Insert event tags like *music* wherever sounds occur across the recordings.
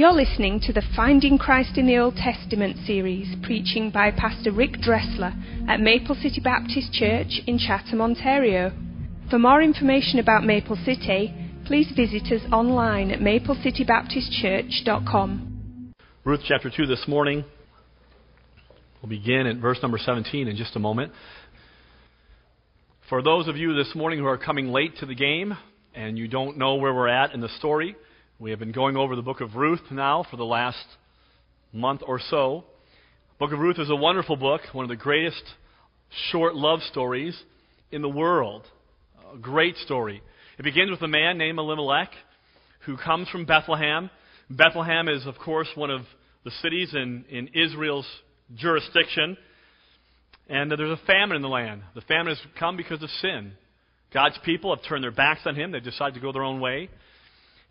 You're listening to the Finding Christ in the Old Testament series, preaching by Pastor Rick Dressler at Maple City Baptist Church in Chatham, Ontario. For more information about Maple City, please visit us online at maplecitybaptistchurch.com. Ruth chapter 2 this morning. We'll begin at verse number 17 in just a moment. For those of you this morning who are coming late to the game and you don't know where we're at in the story, we have been going over the book of Ruth now for the last month or so. Book of Ruth is a wonderful book, one of the greatest short love stories in the world. A great story. It begins with a man named Elimelech who comes from Bethlehem. Bethlehem is, of course, one of the cities in, in Israel's jurisdiction. And there's a famine in the land. The famine has come because of sin. God's people have turned their backs on him. They've decided to go their own way.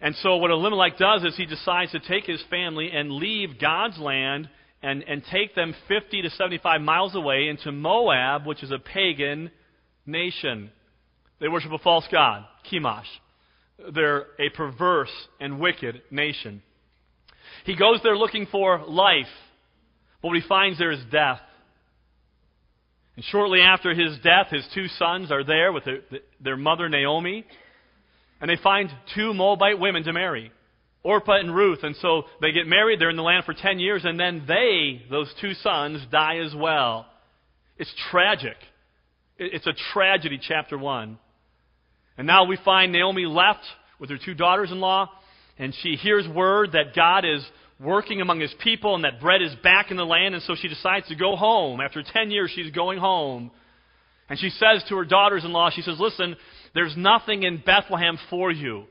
And so what Elimelech does is he decides to take his family and leave God's land and, and take them 50 to 75 miles away into Moab, which is a pagan nation. They worship a false god, Chemosh. They're a perverse and wicked nation. He goes there looking for life, but what he finds there is death. And shortly after his death, his two sons are there with their, their mother Naomi. And they find two Moabite women to marry, Orpah and Ruth. And so they get married. They're in the land for 10 years. And then they, those two sons, die as well. It's tragic. It's a tragedy, chapter 1. And now we find Naomi left with her two daughters in law. And she hears word that God is working among his people and that bread is back in the land. And so she decides to go home. After 10 years, she's going home. And she says to her daughters in law, she says, Listen, there's nothing in Bethlehem for you.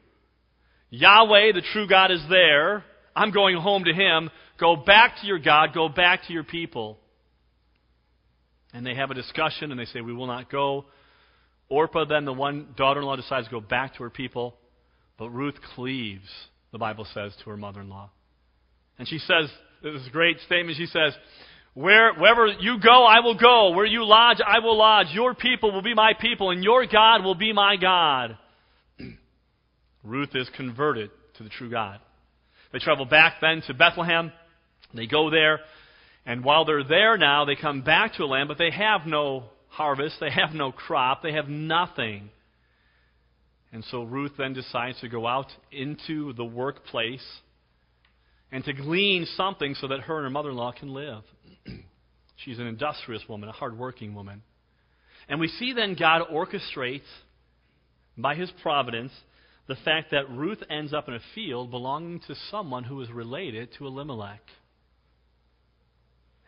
Yahweh, the true God, is there. I'm going home to him. Go back to your God. Go back to your people. And they have a discussion and they say, We will not go. Orpah, then the one daughter in law, decides to go back to her people. But Ruth cleaves, the Bible says, to her mother in law. And she says, this great statement. She says, where, wherever you go, I will go. Where you lodge, I will lodge. Your people will be my people, and your God will be my God. *clears throat* Ruth is converted to the true God. They travel back then to Bethlehem. They go there. And while they're there now, they come back to a land, but they have no harvest. They have no crop. They have nothing. And so Ruth then decides to go out into the workplace and to glean something so that her and her mother in law can live. *clears throat* She's an industrious woman, a hardworking woman. And we see then God orchestrates, by his providence, the fact that Ruth ends up in a field belonging to someone who is related to Elimelech.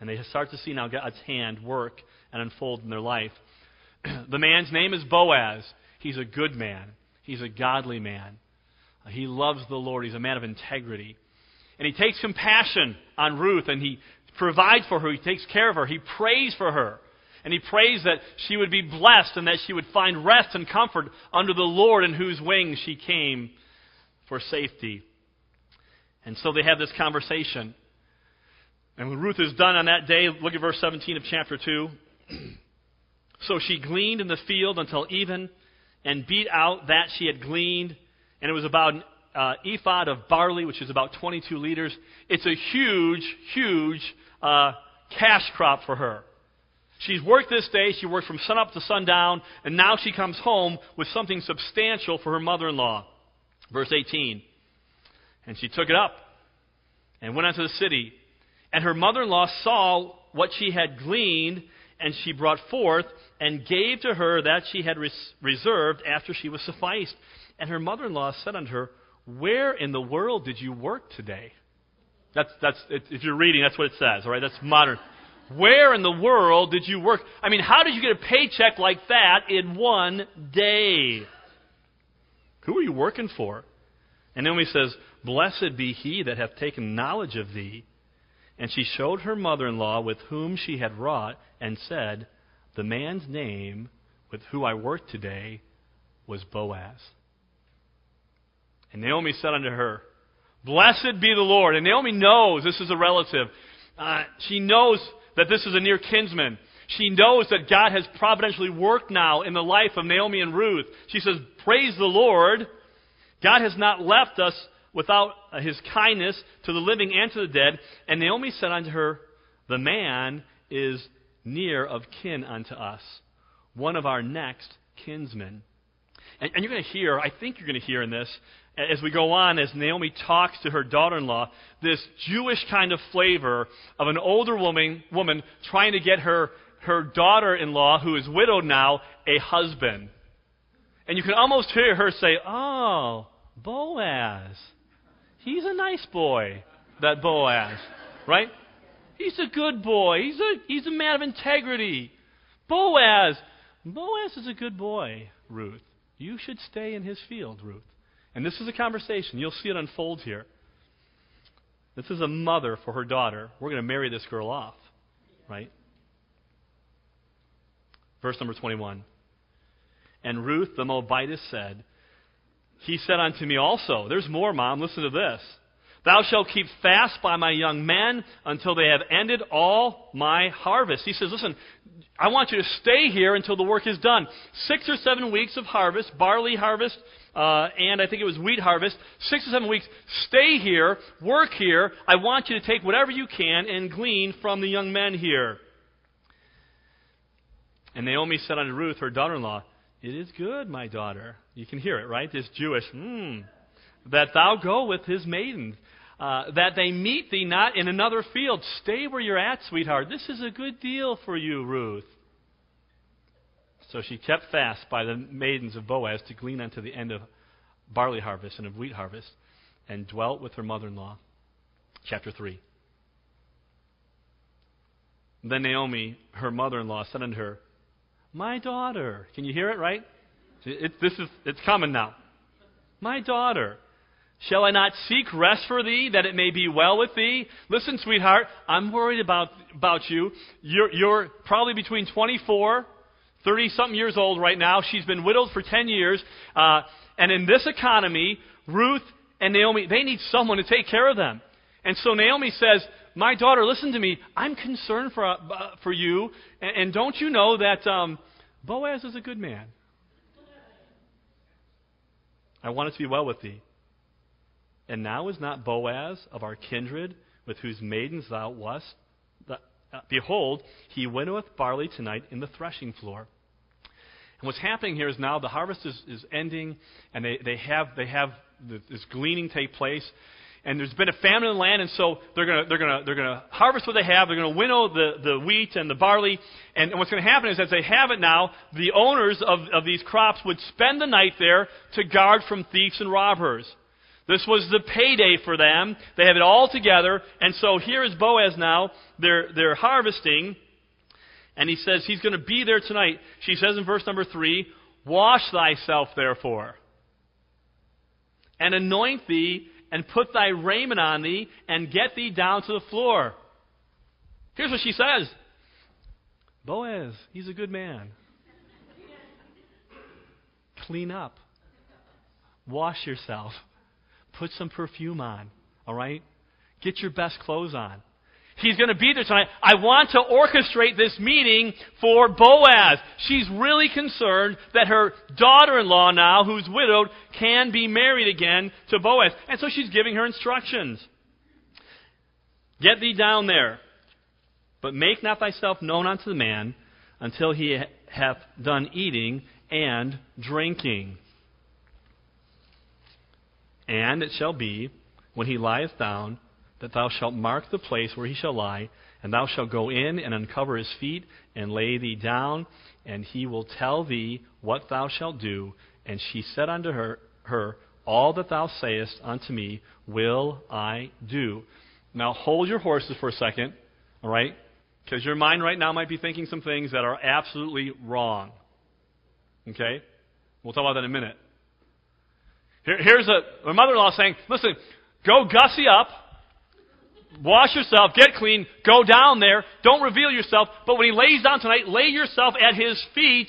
And they start to see now God's hand work and unfold in their life. *clears throat* the man's name is Boaz. He's a good man, he's a godly man. He loves the Lord, he's a man of integrity. And he takes compassion on Ruth and he provides for her. He takes care of her. He prays for her. And he prays that she would be blessed and that she would find rest and comfort under the Lord in whose wings she came for safety. And so they have this conversation. And when Ruth is done on that day, look at verse 17 of chapter 2. *clears throat* so she gleaned in the field until even and beat out that she had gleaned. And it was about uh, ephod of barley, which is about 22 liters. It's a huge, huge uh, cash crop for her. She's worked this day. She worked from sunup to sundown, and now she comes home with something substantial for her mother in law. Verse 18. And she took it up and went unto the city. And her mother in law saw what she had gleaned, and she brought forth and gave to her that she had res- reserved after she was sufficed. And her mother in law said unto her, where in the world did you work today? That's, that's, if you're reading, that's what it says, all right? That's modern. Where in the world did you work? I mean, how did you get a paycheck like that in one day? Who are you working for? And then he says, Blessed be he that hath taken knowledge of thee. And she showed her mother in law with whom she had wrought, and said, The man's name with whom I worked today was Boaz. And Naomi said unto her, Blessed be the Lord. And Naomi knows this is a relative. Uh, she knows that this is a near kinsman. She knows that God has providentially worked now in the life of Naomi and Ruth. She says, Praise the Lord. God has not left us without uh, his kindness to the living and to the dead. And Naomi said unto her, The man is near of kin unto us, one of our next kinsmen. And, and you're going to hear, I think you're going to hear in this, as we go on, as Naomi talks to her daughter in law, this Jewish kind of flavor of an older woman, woman trying to get her, her daughter in law, who is widowed now, a husband. And you can almost hear her say, Oh, Boaz. He's a nice boy, that Boaz. Right? He's a good boy. He's a, he's a man of integrity. Boaz. Boaz is a good boy, Ruth. You should stay in his field, Ruth. And this is a conversation. You'll see it unfold here. This is a mother for her daughter. We're going to marry this girl off, right? Verse number 21. And Ruth the Moabitess said, He said unto me also, There's more, Mom, listen to this. Thou shalt keep fast by my young men until they have ended all my harvest. He says, Listen, I want you to stay here until the work is done. Six or seven weeks of harvest, barley harvest, uh, and I think it was wheat harvest. Six or seven weeks. Stay here, work here. I want you to take whatever you can and glean from the young men here. And Naomi said unto Ruth, her daughter in law, It is good, my daughter. You can hear it, right? This Jewish, hmm, that thou go with his maidens. Uh, that they meet thee not in another field. Stay where you're at, sweetheart. This is a good deal for you, Ruth. So she kept fast by the maidens of Boaz to glean unto the end of barley harvest and of wheat harvest, and dwelt with her mother in law. Chapter 3. Then Naomi, her mother in law, said unto her, My daughter. Can you hear it, right? It, this is, it's coming now. My daughter. Shall I not seek rest for thee, that it may be well with thee? Listen, sweetheart, I'm worried about, about you. You're, you're probably between 24 30 something years old right now. She's been widowed for 10 years. Uh, and in this economy, Ruth and Naomi, they need someone to take care of them. And so Naomi says, My daughter, listen to me. I'm concerned for, uh, for you. And, and, don't you know that um, Boaz is a good man? I want it to be well with thee. And now is not Boaz of our kindred, with whose maidens thou wast, uh, Behold, he winnoweth barley tonight in the threshing floor. And what's happening here is now the harvest is, is ending, and they, they have, they have this gleaning take place. And there's been a famine in the land, and so they're going to they're gonna, they're gonna harvest what they have. They're going to winnow the, the wheat and the barley. And, and what's going to happen is, as they have it now, the owners of, of these crops would spend the night there to guard from thieves and robbers. This was the payday for them. They have it all together. And so here is Boaz now. They're, they're harvesting. And he says he's going to be there tonight. She says in verse number three, Wash thyself, therefore, and anoint thee, and put thy raiment on thee, and get thee down to the floor. Here's what she says Boaz, he's a good man. Clean up. Wash yourself. Put some perfume on, all right? Get your best clothes on. He's going to be there tonight. I want to orchestrate this meeting for Boaz. She's really concerned that her daughter in law, now, who's widowed, can be married again to Boaz. And so she's giving her instructions. Get thee down there, but make not thyself known unto the man until he hath done eating and drinking. And it shall be, when he lieth down, that thou shalt mark the place where he shall lie, and thou shalt go in and uncover his feet, and lay thee down, and he will tell thee what thou shalt do. And she said unto her, her All that thou sayest unto me will I do. Now hold your horses for a second, all right? Because your mind right now might be thinking some things that are absolutely wrong. Okay? We'll talk about that in a minute. Here, here's a, a mother in law saying, Listen, go gussy up, wash yourself, get clean, go down there, don't reveal yourself, but when he lays down tonight, lay yourself at his feet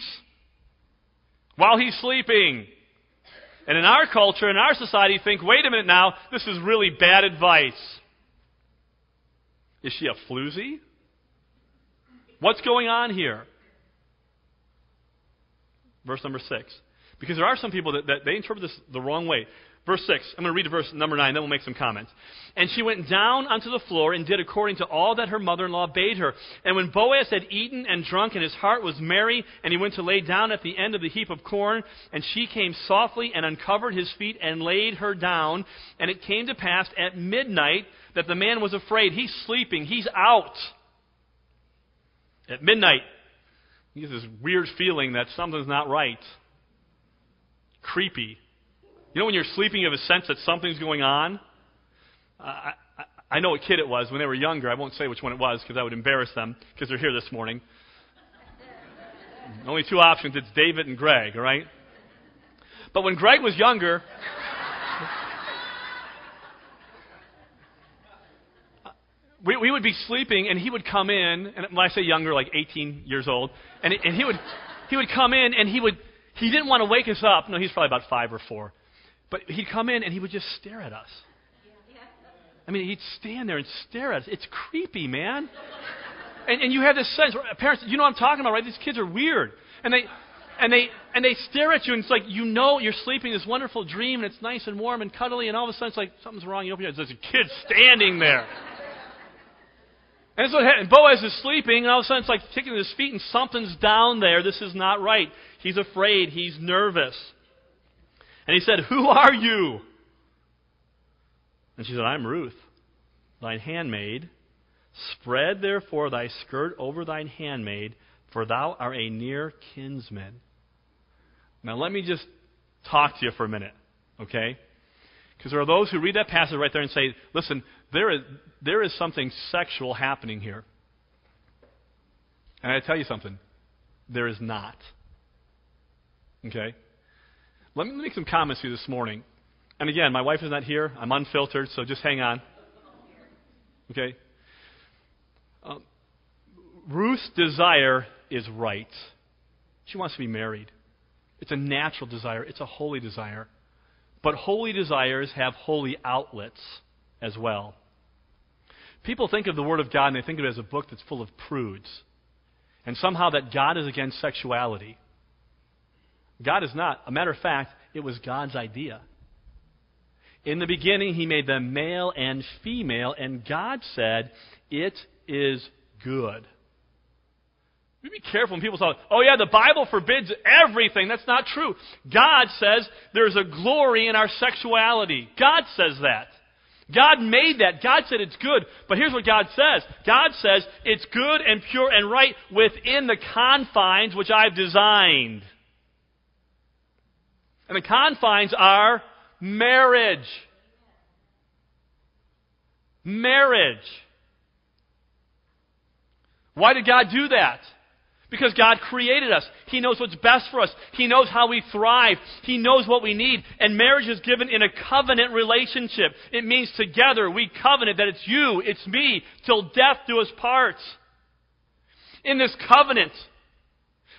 while he's sleeping. And in our culture, in our society, think, wait a minute now, this is really bad advice. Is she a floozy? What's going on here? Verse number six. Because there are some people that, that they interpret this the wrong way. Verse 6. I'm going to read verse number 9, then we'll make some comments. And she went down onto the floor and did according to all that her mother in law bade her. And when Boaz had eaten and drunk, and his heart was merry, and he went to lay down at the end of the heap of corn, and she came softly and uncovered his feet and laid her down. And it came to pass at midnight that the man was afraid. He's sleeping, he's out. At midnight, he has this weird feeling that something's not right. Creepy. You know when you're sleeping, you have a sense that something's going on? I, I, I know what kid it was when they were younger. I won't say which one it was because I would embarrass them because they're here this morning. *laughs* Only two options it's David and Greg, all right? But when Greg was younger, *laughs* we, we would be sleeping and he would come in, and when I say younger, like 18 years old, and, and he, would, he would come in and he would, he didn't want to wake us up. No, he's probably about five or four. But he'd come in and he would just stare at us. I mean, he'd stand there and stare at us. It's creepy, man. And, and you have this sense, parents, you know what I'm talking about, right? These kids are weird. And they, and they, and they stare at you, and it's like you know you're sleeping this wonderful dream, and it's nice and warm and cuddly, and all of a sudden it's like something's wrong. You open your eyes, there's a kid standing there. And that's what. Boaz is sleeping, and all of a sudden it's like kicking his feet, and something's down there. This is not right. He's afraid. He's nervous. And he said, Who are you? And she said, I'm Ruth, thine handmaid. Spread therefore thy skirt over thine handmaid, for thou art a near kinsman. Now let me just talk to you for a minute, okay? Because there are those who read that passage right there and say, listen, there is, there is something sexual happening here. And I tell you something, there is not. Okay? Let me make some comments to you this morning. And again, my wife is not here. I'm unfiltered, so just hang on. Okay? Uh, Ruth's desire is right. She wants to be married. It's a natural desire, it's a holy desire. But holy desires have holy outlets as well. People think of the Word of God and they think of it as a book that's full of prudes. And somehow that God is against sexuality. God is not. A matter of fact, it was God's idea. In the beginning, He made them male and female, and God said, It is good. We be careful when people say, oh, yeah, the Bible forbids everything. That's not true. God says there's a glory in our sexuality. God says that. God made that. God said it's good. But here's what God says God says it's good and pure and right within the confines which I've designed. And the confines are marriage. Marriage. Why did God do that? Because God created us. He knows what's best for us. He knows how we thrive. He knows what we need. And marriage is given in a covenant relationship. It means together we covenant that it's you, it's me, till death do us part. In this covenant,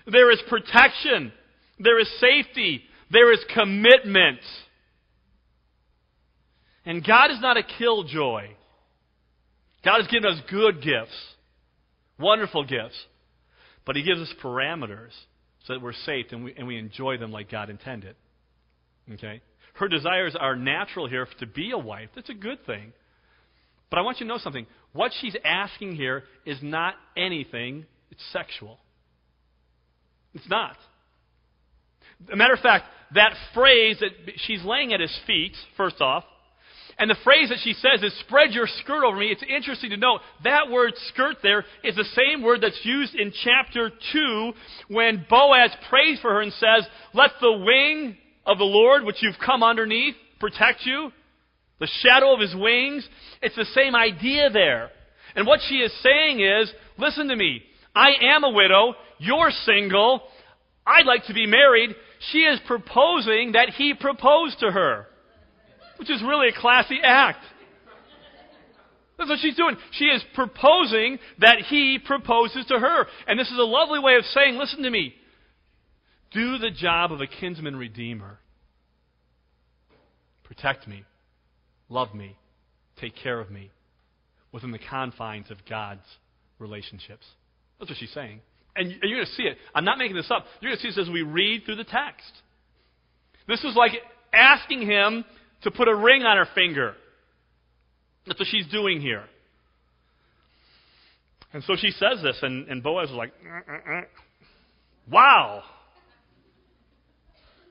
there is protection, there is safety, there is commitment. And God is not a killjoy. God has given us good gifts, wonderful gifts. But He gives us parameters so that we're safe and we, and we enjoy them like God intended. Okay? Her desires are natural here to be a wife. That's a good thing. But I want you to know something. What she's asking here is not anything, it's sexual. It's not. a matter of fact, that phrase that she's laying at his feet, first off, and the phrase that she says is, spread your skirt over me. It's interesting to note that word skirt there is the same word that's used in chapter 2 when Boaz prays for her and says, Let the wing of the Lord, which you've come underneath, protect you. The shadow of his wings. It's the same idea there. And what she is saying is, Listen to me. I am a widow. You're single. I'd like to be married. She is proposing that he proposed to her, which is really a classy act. That's what she's doing. She is proposing that he proposes to her. And this is a lovely way of saying, listen to me. Do the job of a kinsman redeemer. Protect me. Love me. Take care of me. Within the confines of God's relationships. That's what she's saying. And you're going to see it. I'm not making this up. You're going to see this as we read through the text. This is like asking him to put a ring on her finger. That's what she's doing here. And so she says this, and, and Boaz is like, uh, uh, uh. wow.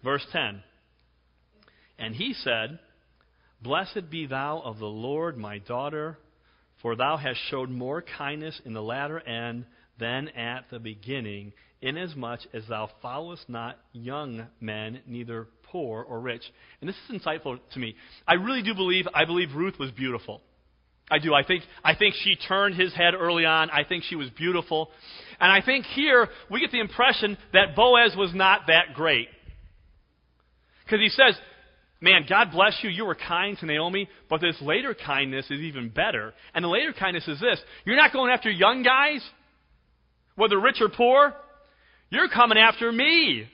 Verse 10. And he said, Blessed be thou of the Lord, my daughter, for thou hast showed more kindness in the latter end than at the beginning, inasmuch as thou followest not young men, neither poor or rich. And this is insightful to me. I really do believe, I believe Ruth was beautiful. I do. I think, I think she turned his head early on. I think she was beautiful. And I think here we get the impression that Boaz was not that great. Because he says, Man, God bless you. You were kind to Naomi, but this later kindness is even better. And the later kindness is this you're not going after young guys, whether rich or poor. You're coming after me.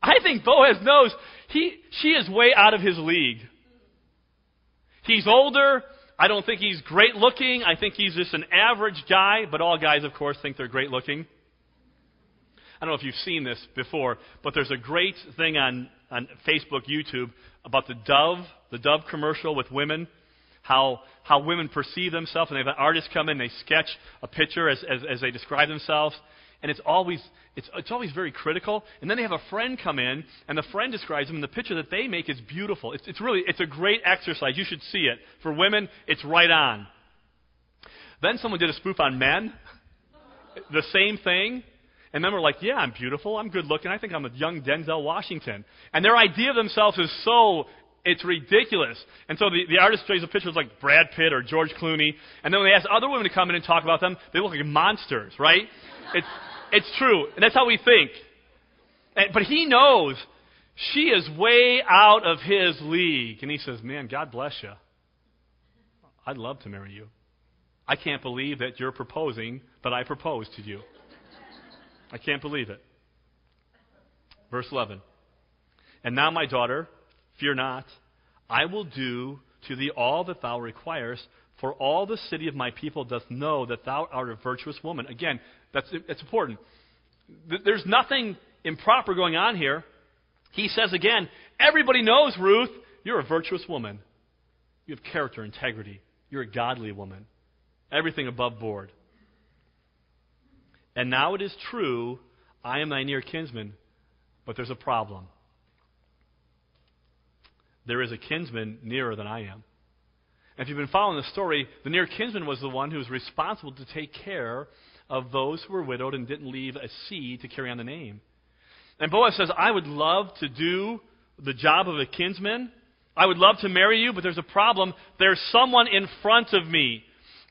I think Boaz knows he, she is way out of his league. He's older. I don't think he's great looking. I think he's just an average guy, but all guys, of course, think they're great looking. I don't know if you've seen this before, but there's a great thing on, on Facebook, YouTube, about the Dove, the Dove commercial with women, how, how women perceive themselves, and they have an artist come in, they sketch a picture as, as, as they describe themselves, and it's always, it's, it's always very critical. And then they have a friend come in, and the friend describes them, and the picture that they make is beautiful. It's, it's really, it's a great exercise. You should see it. For women, it's right on. Then someone did a spoof on men. *laughs* The same thing. And then we're like, yeah, I'm beautiful, I'm good looking, I think I'm a young Denzel Washington. And their idea of themselves is so, it's ridiculous. And so the, the artist shows a picture of like Brad Pitt or George Clooney, and then when they ask other women to come in and talk about them, they look like monsters, right? It's, it's true. And that's how we think. And, but he knows she is way out of his league. And he says, man, God bless you. I'd love to marry you. I can't believe that you're proposing that I propose to you. I can't believe it. Verse 11. And now, my daughter, fear not. I will do to thee all that thou requirest, for all the city of my people doth know that thou art a virtuous woman. Again, that's, that's important. There's nothing improper going on here. He says again, everybody knows, Ruth, you're a virtuous woman. You have character, integrity. You're a godly woman. Everything above board. And now it is true, I am thy near kinsman, but there's a problem. There is a kinsman nearer than I am. And if you've been following the story, the near kinsman was the one who was responsible to take care of those who were widowed and didn't leave a seed to carry on the name. And Boaz says, I would love to do the job of a kinsman. I would love to marry you, but there's a problem. There's someone in front of me.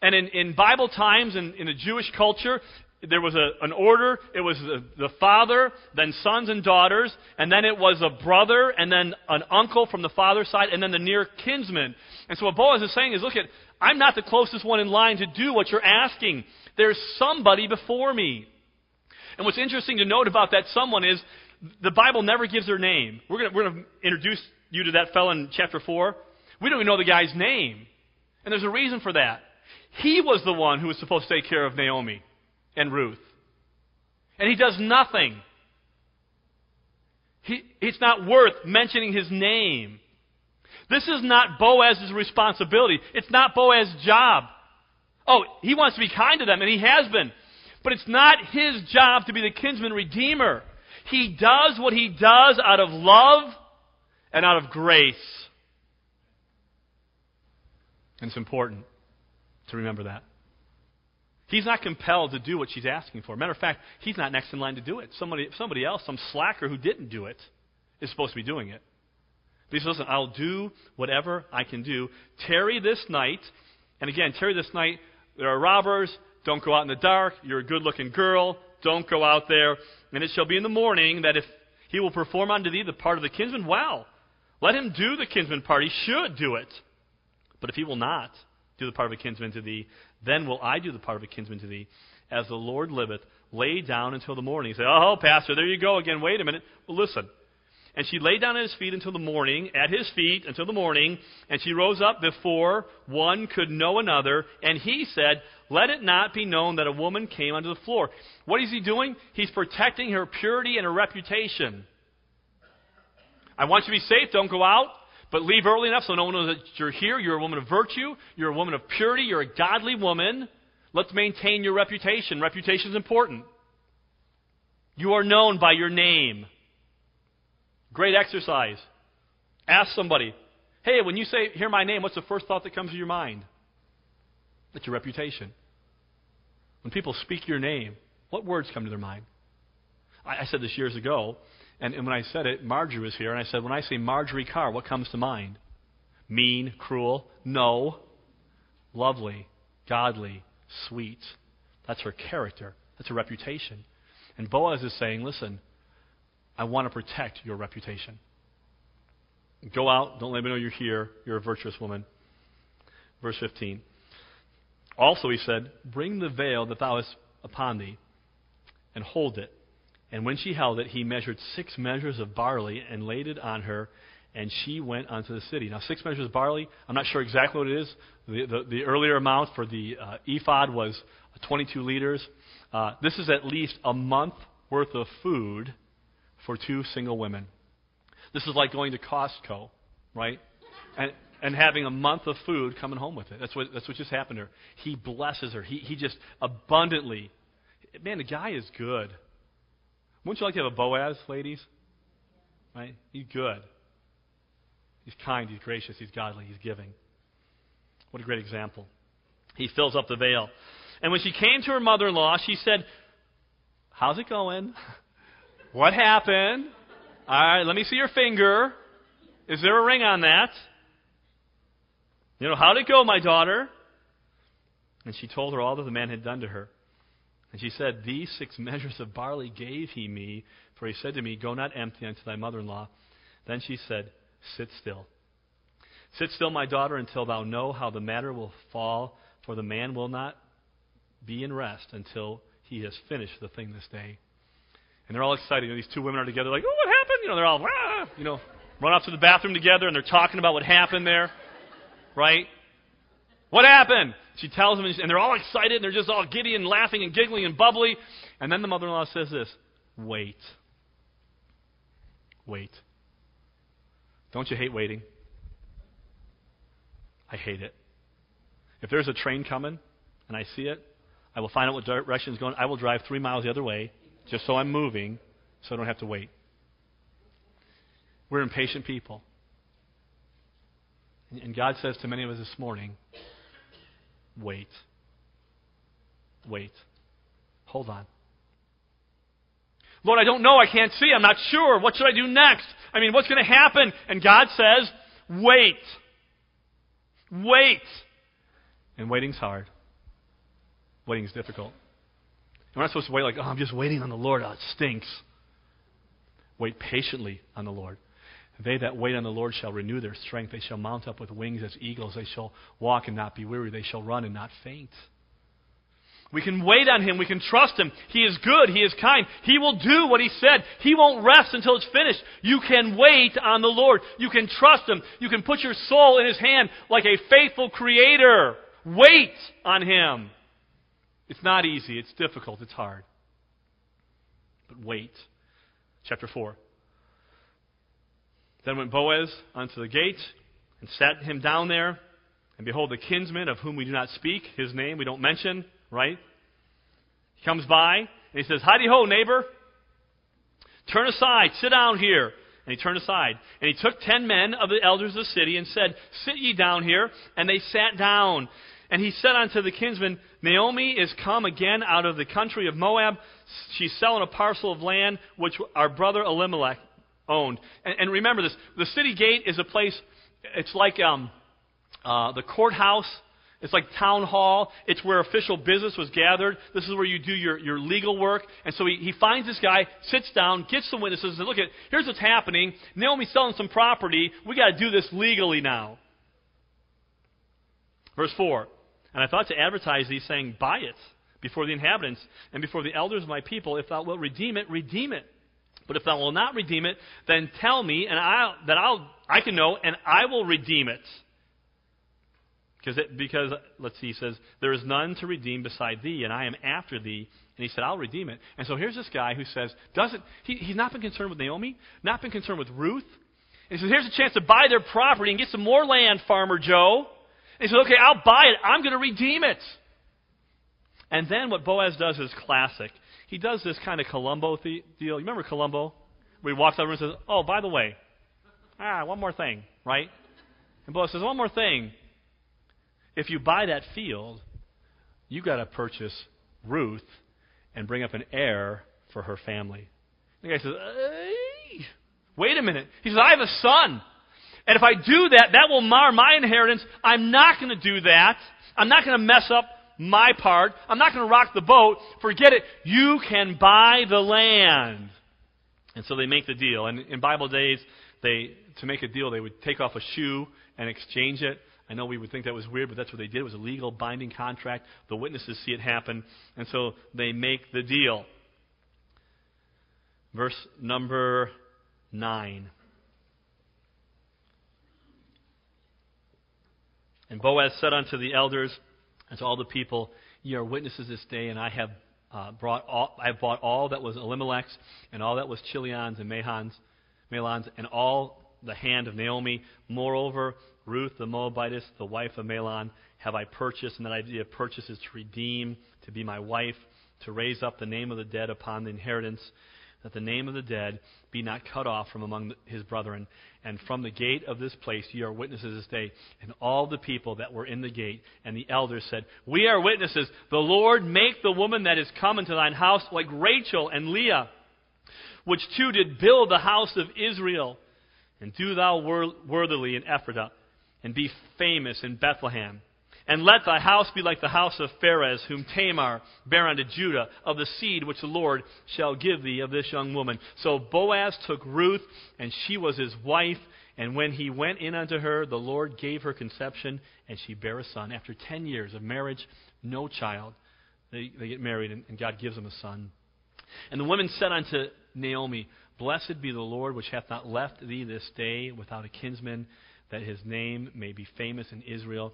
And in, in Bible times, and in, in the Jewish culture, there was a, an order. It was the, the father, then sons and daughters, and then it was a brother, and then an uncle from the father's side, and then the near kinsman. And so what Boaz is saying is, look at, I'm not the closest one in line to do what you're asking. There's somebody before me. And what's interesting to note about that someone is the Bible never gives their name. We're going to introduce you to that fellow in chapter 4. We don't even know the guy's name. And there's a reason for that. He was the one who was supposed to take care of Naomi and Ruth. And he does nothing. He, it's not worth mentioning his name. This is not Boaz's responsibility. It's not Boaz's job. Oh, he wants to be kind to them, and he has been. But it's not his job to be the kinsman redeemer. He does what he does out of love and out of grace. And it's important to remember that. He's not compelled to do what she's asking for. Matter of fact, he's not next in line to do it. Somebody, somebody else, some slacker who didn't do it, is supposed to be doing it. But he says, Listen, I'll do whatever I can do. Tarry this night. And again, tarry this night. There are robbers. Don't go out in the dark. You're a good looking girl. Don't go out there. And it shall be in the morning that if he will perform unto thee the part of the kinsman, well, let him do the kinsman part. He should do it. But if he will not do the part of a kinsman to thee, then will I do the part of a kinsman to thee. As the Lord liveth, lay down until the morning. You say, oh, Pastor, there you go again. Wait a minute. Well, listen. And she lay down at his feet until the morning, at his feet until the morning, and she rose up before one could know another, and he said, Let it not be known that a woman came unto the floor. What is he doing? He's protecting her purity and her reputation. I want you to be safe, don't go out. But leave early enough so no one knows that you're here. You're a woman of virtue. You're a woman of purity. You're a godly woman. Let's maintain your reputation. Reputation is important. You are known by your name. Great exercise. Ask somebody, hey, when you say, hear my name, what's the first thought that comes to your mind? That's your reputation. When people speak your name, what words come to their mind? I, I said this years ago, and, and when I said it, Marjorie was here, and I said, when I say Marjorie Carr, what comes to mind? Mean, cruel? No. Lovely, godly, sweet. That's her character. That's her reputation. And Boaz is saying, listen, I want to protect your reputation. Go out, don't let me know you're here. You're a virtuous woman. Verse 15. Also, he said, Bring the veil that thou hast upon thee, and hold it. And when she held it, he measured six measures of barley and laid it on her, and she went unto the city. Now, six measures of barley, I'm not sure exactly what it is. The, the, the earlier amount for the uh, ephod was 22 liters. Uh, this is at least a month worth of food for two single women. This is like going to Costco, right? And, and having a month of food coming home with it. That's what, that's what just happened to her. He blesses her. He, he just abundantly. Man, the guy is good. Wouldn't you like to have a Boaz, ladies? Right? He's good. He's kind, he's gracious, he's godly, he's giving. What a great example. He fills up the veil. And when she came to her mother in law, she said, How's it going? *laughs* What happened? All right, let me see your finger. Is there a ring on that? You know, how'd it go, my daughter? And she told her all that the man had done to her. And she said, These six measures of barley gave he me, for he said to me, Go not empty unto thy mother in law. Then she said, Sit still. Sit still, my daughter, until thou know how the matter will fall, for the man will not be in rest until he has finished the thing this day. And they're all excited. You know, these two women are together, like, oh, what happened? You know, they're all, ah, you know, run off to the bathroom together, and they're talking about what happened there, right? What happened? She tells them, and they're all excited, and they're just all giddy and laughing and giggling and bubbly. And then the mother in law says this Wait. Wait. Don't you hate waiting? I hate it. If there's a train coming and I see it, I will find out what direction it's going. I will drive three miles the other way just so I'm moving so I don't have to wait. We're impatient people. And God says to many of us this morning, wait. Wait. Hold on. Lord, I don't know. I can't see. I'm not sure. What should I do next? I mean, what's going to happen? And God says, wait. Wait. And waiting's hard. Waiting's difficult. We're not supposed to wait like, oh, I'm just waiting on the Lord. Oh, it stinks. Wait patiently on the Lord. They that wait on the Lord shall renew their strength. They shall mount up with wings as eagles. They shall walk and not be weary. They shall run and not faint. We can wait on Him. We can trust Him. He is good. He is kind. He will do what He said. He won't rest until it's finished. You can wait on the Lord. You can trust Him. You can put your soul in His hand like a faithful Creator. Wait on Him. It's not easy, it's difficult, it's hard. But wait. Chapter 4. Then went Boaz unto the gate and sat him down there. And behold, the kinsman of whom we do not speak, his name we don't mention, right? He comes by and he says, Hidey ho, neighbor. Turn aside, sit down here. And he turned aside. And he took ten men of the elders of the city and said, Sit ye down here. And they sat down. And he said unto the kinsman, Naomi is come again out of the country of Moab. She's selling a parcel of land which our brother Elimelech owned. And, and remember this the city gate is a place, it's like um, uh, the courthouse. It's like town hall. It's where official business was gathered. This is where you do your, your legal work. And so he, he finds this guy, sits down, gets some witnesses, and Look, at, here's what's happening. Naomi's selling some property. we got to do this legally now. Verse 4 and I thought to advertise thee, saying, Buy it before the inhabitants and before the elders of my people. If thou wilt redeem it, redeem it. But if thou wilt not redeem it, then tell me, and I'll, that I'll, I can know, and I will redeem it. Because, it, because, let's see, he says, There is none to redeem beside thee, and I am after thee. And he said, I'll redeem it. And so here's this guy who says, doesn't, he, he's not been concerned with Naomi, not been concerned with Ruth, And he says, Here's a chance to buy their property and get some more land, Farmer Joe. And he says, Okay, I'll buy it. I'm going to redeem it. And then what Boaz does is classic. He does this kind of Columbo the- deal. You remember Columbo? Where he walks over and says, Oh, by the way, ah, one more thing, right? And Boaz says, One more thing. If you buy that field, you've got to purchase Ruth and bring up an heir for her family. The guy says, "Hey, Wait a minute. He says, I have a son. And if I do that, that will mar my inheritance. I'm not going to do that. I'm not going to mess up my part. I'm not going to rock the boat. Forget it. You can buy the land. And so they make the deal. And in Bible days, they to make a deal, they would take off a shoe and exchange it. I know we would think that was weird, but that's what they did. It was a legal, binding contract. The witnesses see it happen, and so they make the deal. Verse number 9. And Boaz said unto the elders and to all the people, Ye are witnesses this day, and I have uh, brought all, I have bought all that was Elimelech's, and all that was Chilion's and Mahon's, Mahlon's, and all the hand of Naomi. Moreover, Ruth the Moabitess, the wife of Mahlon, have I purchased, and that idea of purchase is to redeem, to be my wife, to raise up the name of the dead upon the inheritance, that the name of the dead be not cut off from among his brethren. And from the gate of this place ye are witnesses this day. And all the people that were in the gate and the elders said, We are witnesses. The Lord make the woman that is come into thine house like Rachel and Leah, which two did build the house of Israel. And do thou worthily in Ephrathah, and be famous in Bethlehem. And let thy house be like the house of Pharez, whom Tamar bare unto Judah, of the seed which the Lord shall give thee of this young woman. So Boaz took Ruth, and she was his wife. And when he went in unto her, the Lord gave her conception, and she bare a son. After ten years of marriage, no child, they, they get married, and, and God gives them a son. And the woman said unto Naomi, Blessed be the Lord, which hath not left thee this day without a kinsman, that his name may be famous in Israel.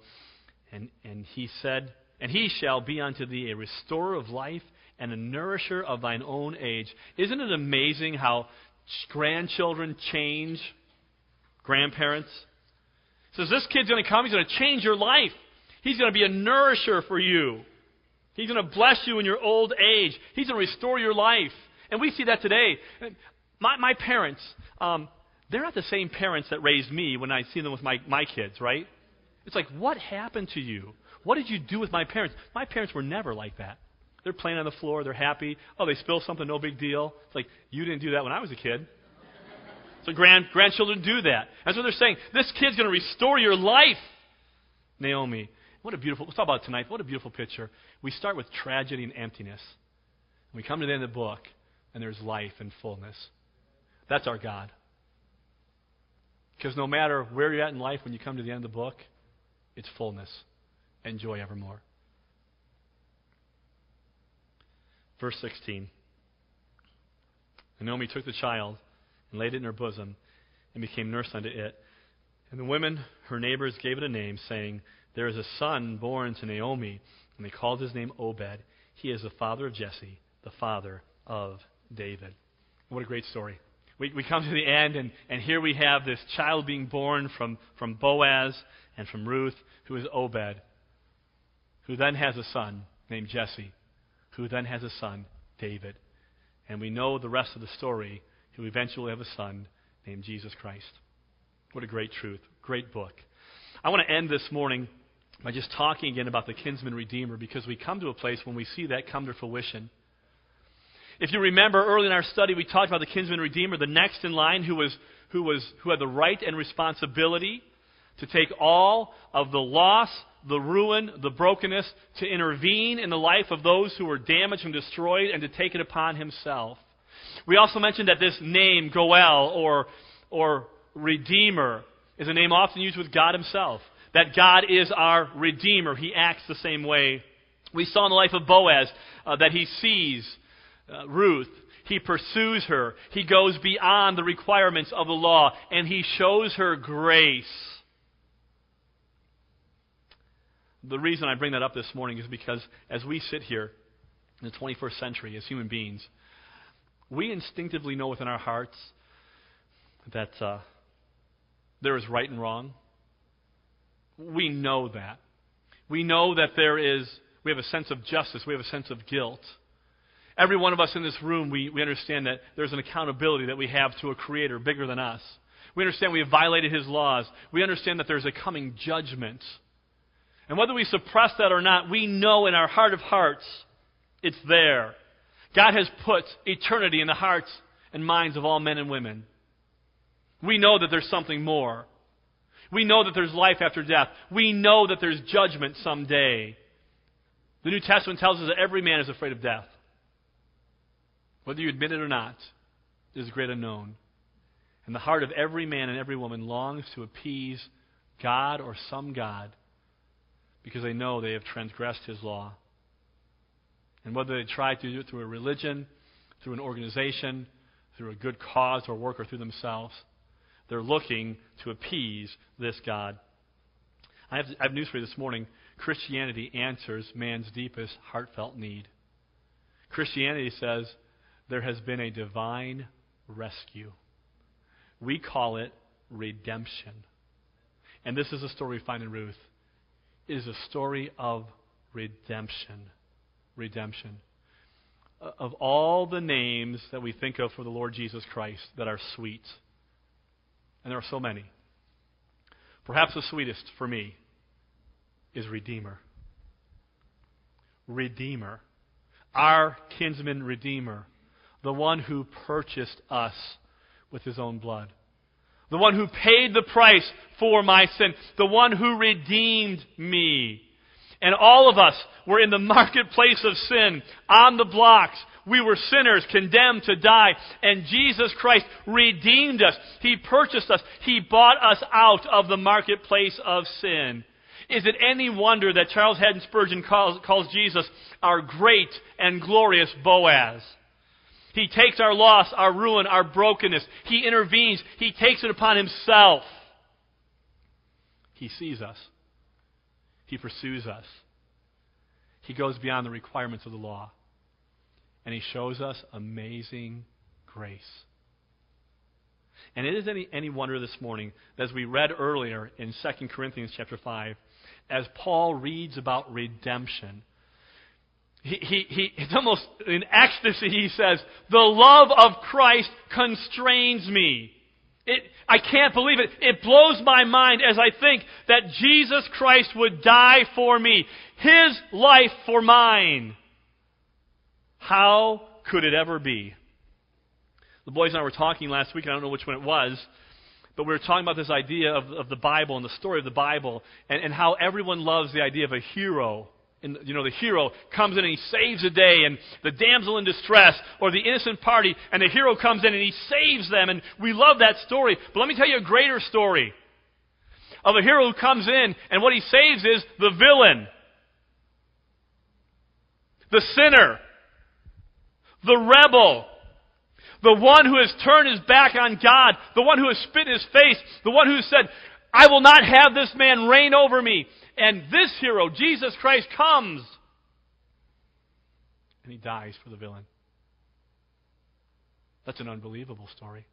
And, and he said, And he shall be unto thee a restorer of life and a nourisher of thine own age. Isn't it amazing how grandchildren change grandparents? says, This kid's going to come, he's going to change your life. He's going to be a nourisher for you. He's going to bless you in your old age. He's going to restore your life. And we see that today. My, my parents, um, they're not the same parents that raised me when I see them with my, my kids, right? It's like, what happened to you? What did you do with my parents? My parents were never like that. They're playing on the floor. They're happy. Oh, they spill something, no big deal. It's like, you didn't do that when I was a kid. So grand, grandchildren do that. That's what they're saying. This kid's going to restore your life. Naomi, what a beautiful, let's talk about tonight. What a beautiful picture. We start with tragedy and emptiness. We come to the end of the book, and there's life and fullness. That's our God. Because no matter where you're at in life when you come to the end of the book, its fullness and joy evermore. Verse 16 And Naomi took the child and laid it in her bosom and became nurse unto it. And the women, her neighbors, gave it a name, saying, There is a son born to Naomi. And they called his name Obed. He is the father of Jesse, the father of David. What a great story. We, we come to the end, and, and here we have this child being born from, from Boaz and from Ruth, who is Obed, who then has a son named Jesse, who then has a son, David. And we know the rest of the story, who eventually have a son named Jesus Christ. What a great truth. Great book. I want to end this morning by just talking again about the kinsman redeemer because we come to a place when we see that come to fruition. If you remember early in our study, we talked about the kinsman redeemer, the next in line who, was, who, was, who had the right and responsibility to take all of the loss, the ruin, the brokenness, to intervene in the life of those who were damaged and destroyed, and to take it upon himself. We also mentioned that this name, Goel, or, or Redeemer, is a name often used with God himself. That God is our Redeemer. He acts the same way. We saw in the life of Boaz uh, that he sees uh, Ruth. He pursues her. He goes beyond the requirements of the law, and he shows her grace. The reason I bring that up this morning is because as we sit here in the 21st century as human beings, we instinctively know within our hearts that uh, there is right and wrong. We know that. We know that there is, we have a sense of justice, we have a sense of guilt. Every one of us in this room, we, we understand that there's an accountability that we have to a creator bigger than us. We understand we have violated his laws. We understand that there's a coming judgment. And whether we suppress that or not, we know in our heart of hearts it's there. God has put eternity in the hearts and minds of all men and women. We know that there's something more. We know that there's life after death. We know that there's judgment someday. The New Testament tells us that every man is afraid of death. Whether you admit it or not, is a great unknown. And the heart of every man and every woman longs to appease God or some God because they know they have transgressed his law. And whether they try to do it through a religion, through an organization, through a good cause or work, or through themselves, they're looking to appease this God. I have, I have news for you this morning. Christianity answers man's deepest heartfelt need. Christianity says there has been a divine rescue. We call it redemption. And this is a story we find in Ruth. It is a story of redemption. Redemption. Uh, of all the names that we think of for the Lord Jesus Christ that are sweet, and there are so many. Perhaps the sweetest for me is Redeemer. Redeemer. Our kinsman Redeemer. The one who purchased us with his own blood. The one who paid the price for my sin. The one who redeemed me. And all of us were in the *laughs* marketplace of sin, on the blocks, we were sinners, condemned to die, and Jesus Christ redeemed us. He purchased us. He bought us out of the marketplace of sin. Is it any wonder that Charles Haddon Spurgeon calls, calls Jesus our great and glorious Boaz? He takes our loss, our ruin, our brokenness. He intervenes. He takes it upon himself. He sees us. He pursues us. He goes beyond the requirements of the law and he shows us amazing grace. And it is any, any wonder this morning, as we read earlier in 2 Corinthians chapter 5, as Paul reads about redemption, he, he, he, it's almost in ecstasy, he says, The love of Christ constrains me. It, I can't believe it. It blows my mind as I think that Jesus Christ would die for me. His life for mine. How could it ever be? The boys and I were talking last week, and I don't know which one it was, but we were talking about this idea of, of the Bible and the story of the Bible, and, and how everyone loves the idea of a hero. And, you know, the hero comes in and he saves the day, and the damsel in distress, or the innocent party, and the hero comes in and he saves them, and we love that story. But let me tell you a greater story of a hero who comes in, and what he saves is the villain, the sinner, the rebel, the one who has turned his back on God, the one who has spit in his face, the one who said, I will not have this man reign over me. And this hero, Jesus Christ, comes. And he dies for the villain. That's an unbelievable story.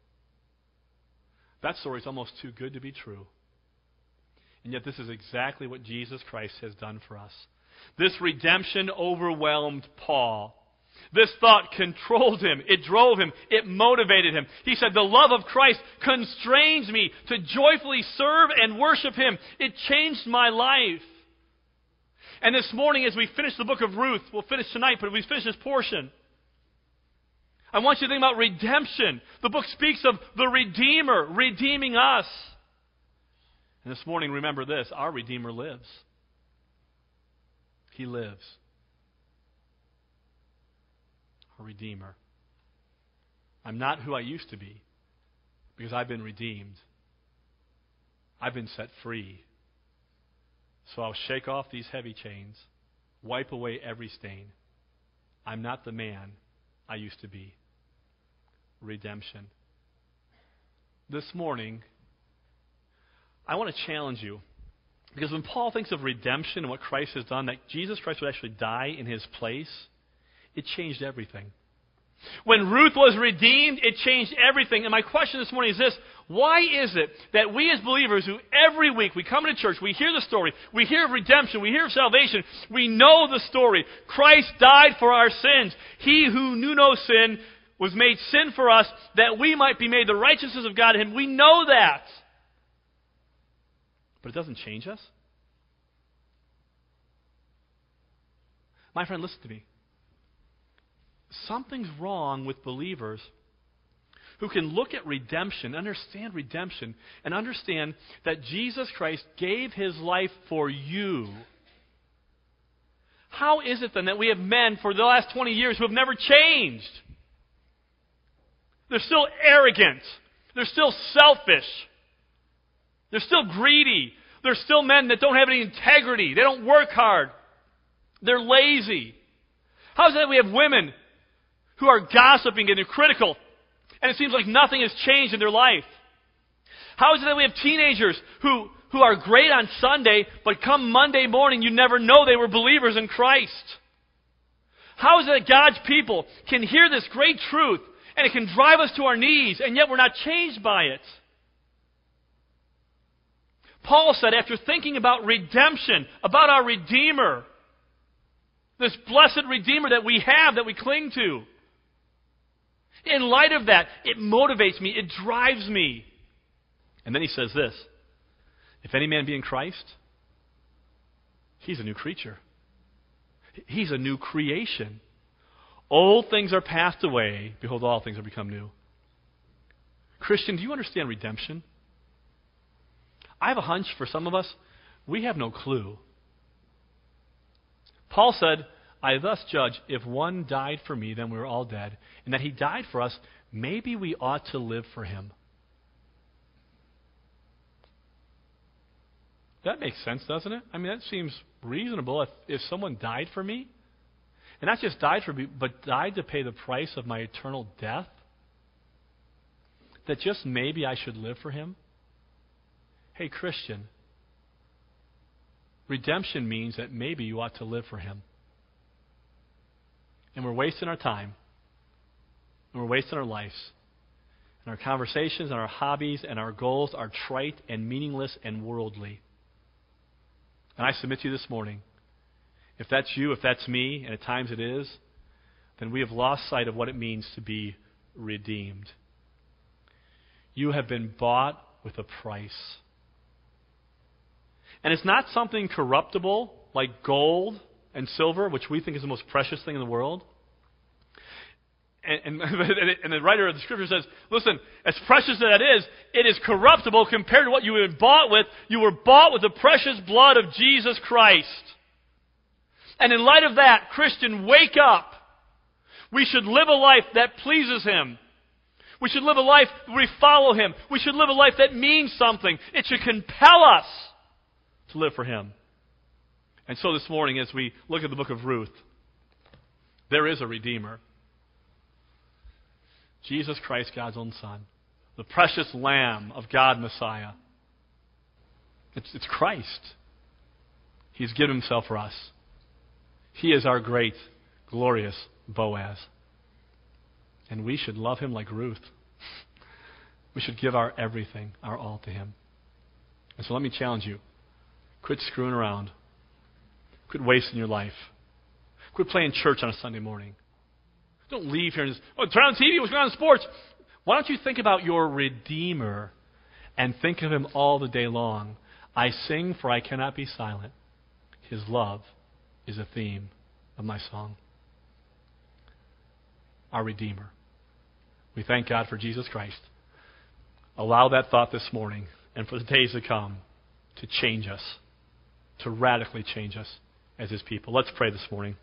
That story is almost too good to be true. And yet, this is exactly what Jesus Christ has done for us. This redemption overwhelmed Paul. This thought controlled him. It drove him. It motivated him. He said, The love of Christ constrains me to joyfully serve and worship him. It changed my life. And this morning, as we finish the book of Ruth, we'll finish tonight, but we finish this portion. I want you to think about redemption. The book speaks of the Redeemer redeeming us. And this morning, remember this our Redeemer lives. He lives redeemer. I'm not who I used to be because I've been redeemed. I've been set free. So I'll shake off these heavy chains, wipe away every stain. I'm not the man I used to be. Redemption. This morning, I want to challenge you. Because when Paul thinks of redemption and what Christ has done, that Jesus Christ would actually die in his place, it changed everything. When Ruth was redeemed, it changed everything. And my question this morning is this Why is it that we as believers who every week we come to church, we hear the story, we hear of redemption, we hear of salvation, we know the story. Christ died for our sins. He who knew no sin was made sin for us that we might be made the righteousness of God in him. We know that. But it doesn't change us. My friend, listen to me. Something's wrong with believers who can look at redemption, understand redemption, and understand that Jesus Christ gave his life for you. How is it then that we have men for the last 20 years who have never changed? They're still arrogant. They're still selfish. They're still greedy. They're still men that don't have any integrity. They don't work hard. They're lazy. How is it that we have women who are gossiping and critical, and it seems like nothing has changed in their life? How is it that we have teenagers who, who are great on Sunday, but come Monday morning, you never know they were believers in Christ? How is it that God's people can hear this great truth and it can drive us to our knees, and yet we're not changed by it? Paul said, after thinking about redemption, about our Redeemer, this blessed Redeemer that we have, that we cling to. In light of that, it motivates me, it drives me. And then he says this If any man be in Christ, he's a new creature, he's a new creation. Old things are passed away. Behold, all things are become new. Christian, do you understand redemption? I have a hunch for some of us, we have no clue. Paul said, I thus judge if one died for me, then we are all dead, and that he died for us, maybe we ought to live for him. That makes sense, doesn't it? I mean, that seems reasonable. If, if someone died for me, and not just died for me, but died to pay the price of my eternal death, that just maybe I should live for him. Hey, Christian, Redemption means that maybe you ought to live for Him. And we're wasting our time. And we're wasting our lives. And our conversations and our hobbies and our goals are trite and meaningless and worldly. And I submit to you this morning if that's you, if that's me, and at times it is, then we have lost sight of what it means to be redeemed. You have been bought with a price. And it's not something corruptible like gold and silver, which we think is the most precious thing in the world. And, and, *laughs* and, the writer of the scripture says, listen, as precious as that is, it is corruptible compared to what you were bought with. You were bought with the precious blood of Jesus Christ. And in light of that, Christian, wake up. We should live a life that pleases Him. We should live a life where we follow Him. We should live a life that means something. It should compel us to live for Him. And so this morning, as we look at the book of Ruth, there is a Redeemer. Jesus Christ, God's own Son, the precious Lamb of God, Messiah. It's, it's Christ. He's given Himself for us. He is our great, glorious Boaz. And we should love Him like Ruth. *laughs* We should give our everything, our all to Him. And so let me challenge you. Quit screwing around. Quit wasting your life. Quit playing church on a Sunday morning. Don't leave here and just, oh, turn on TV, what's going on in sports? Why don't you think about your Redeemer and think of Him all the day long? I sing, for I cannot be silent. His love is a theme of my song. Our Redeemer. We thank God for Jesus Christ. Allow that thought this morning and for the days to come to change us to radically change us as His people. Let's pray this morning.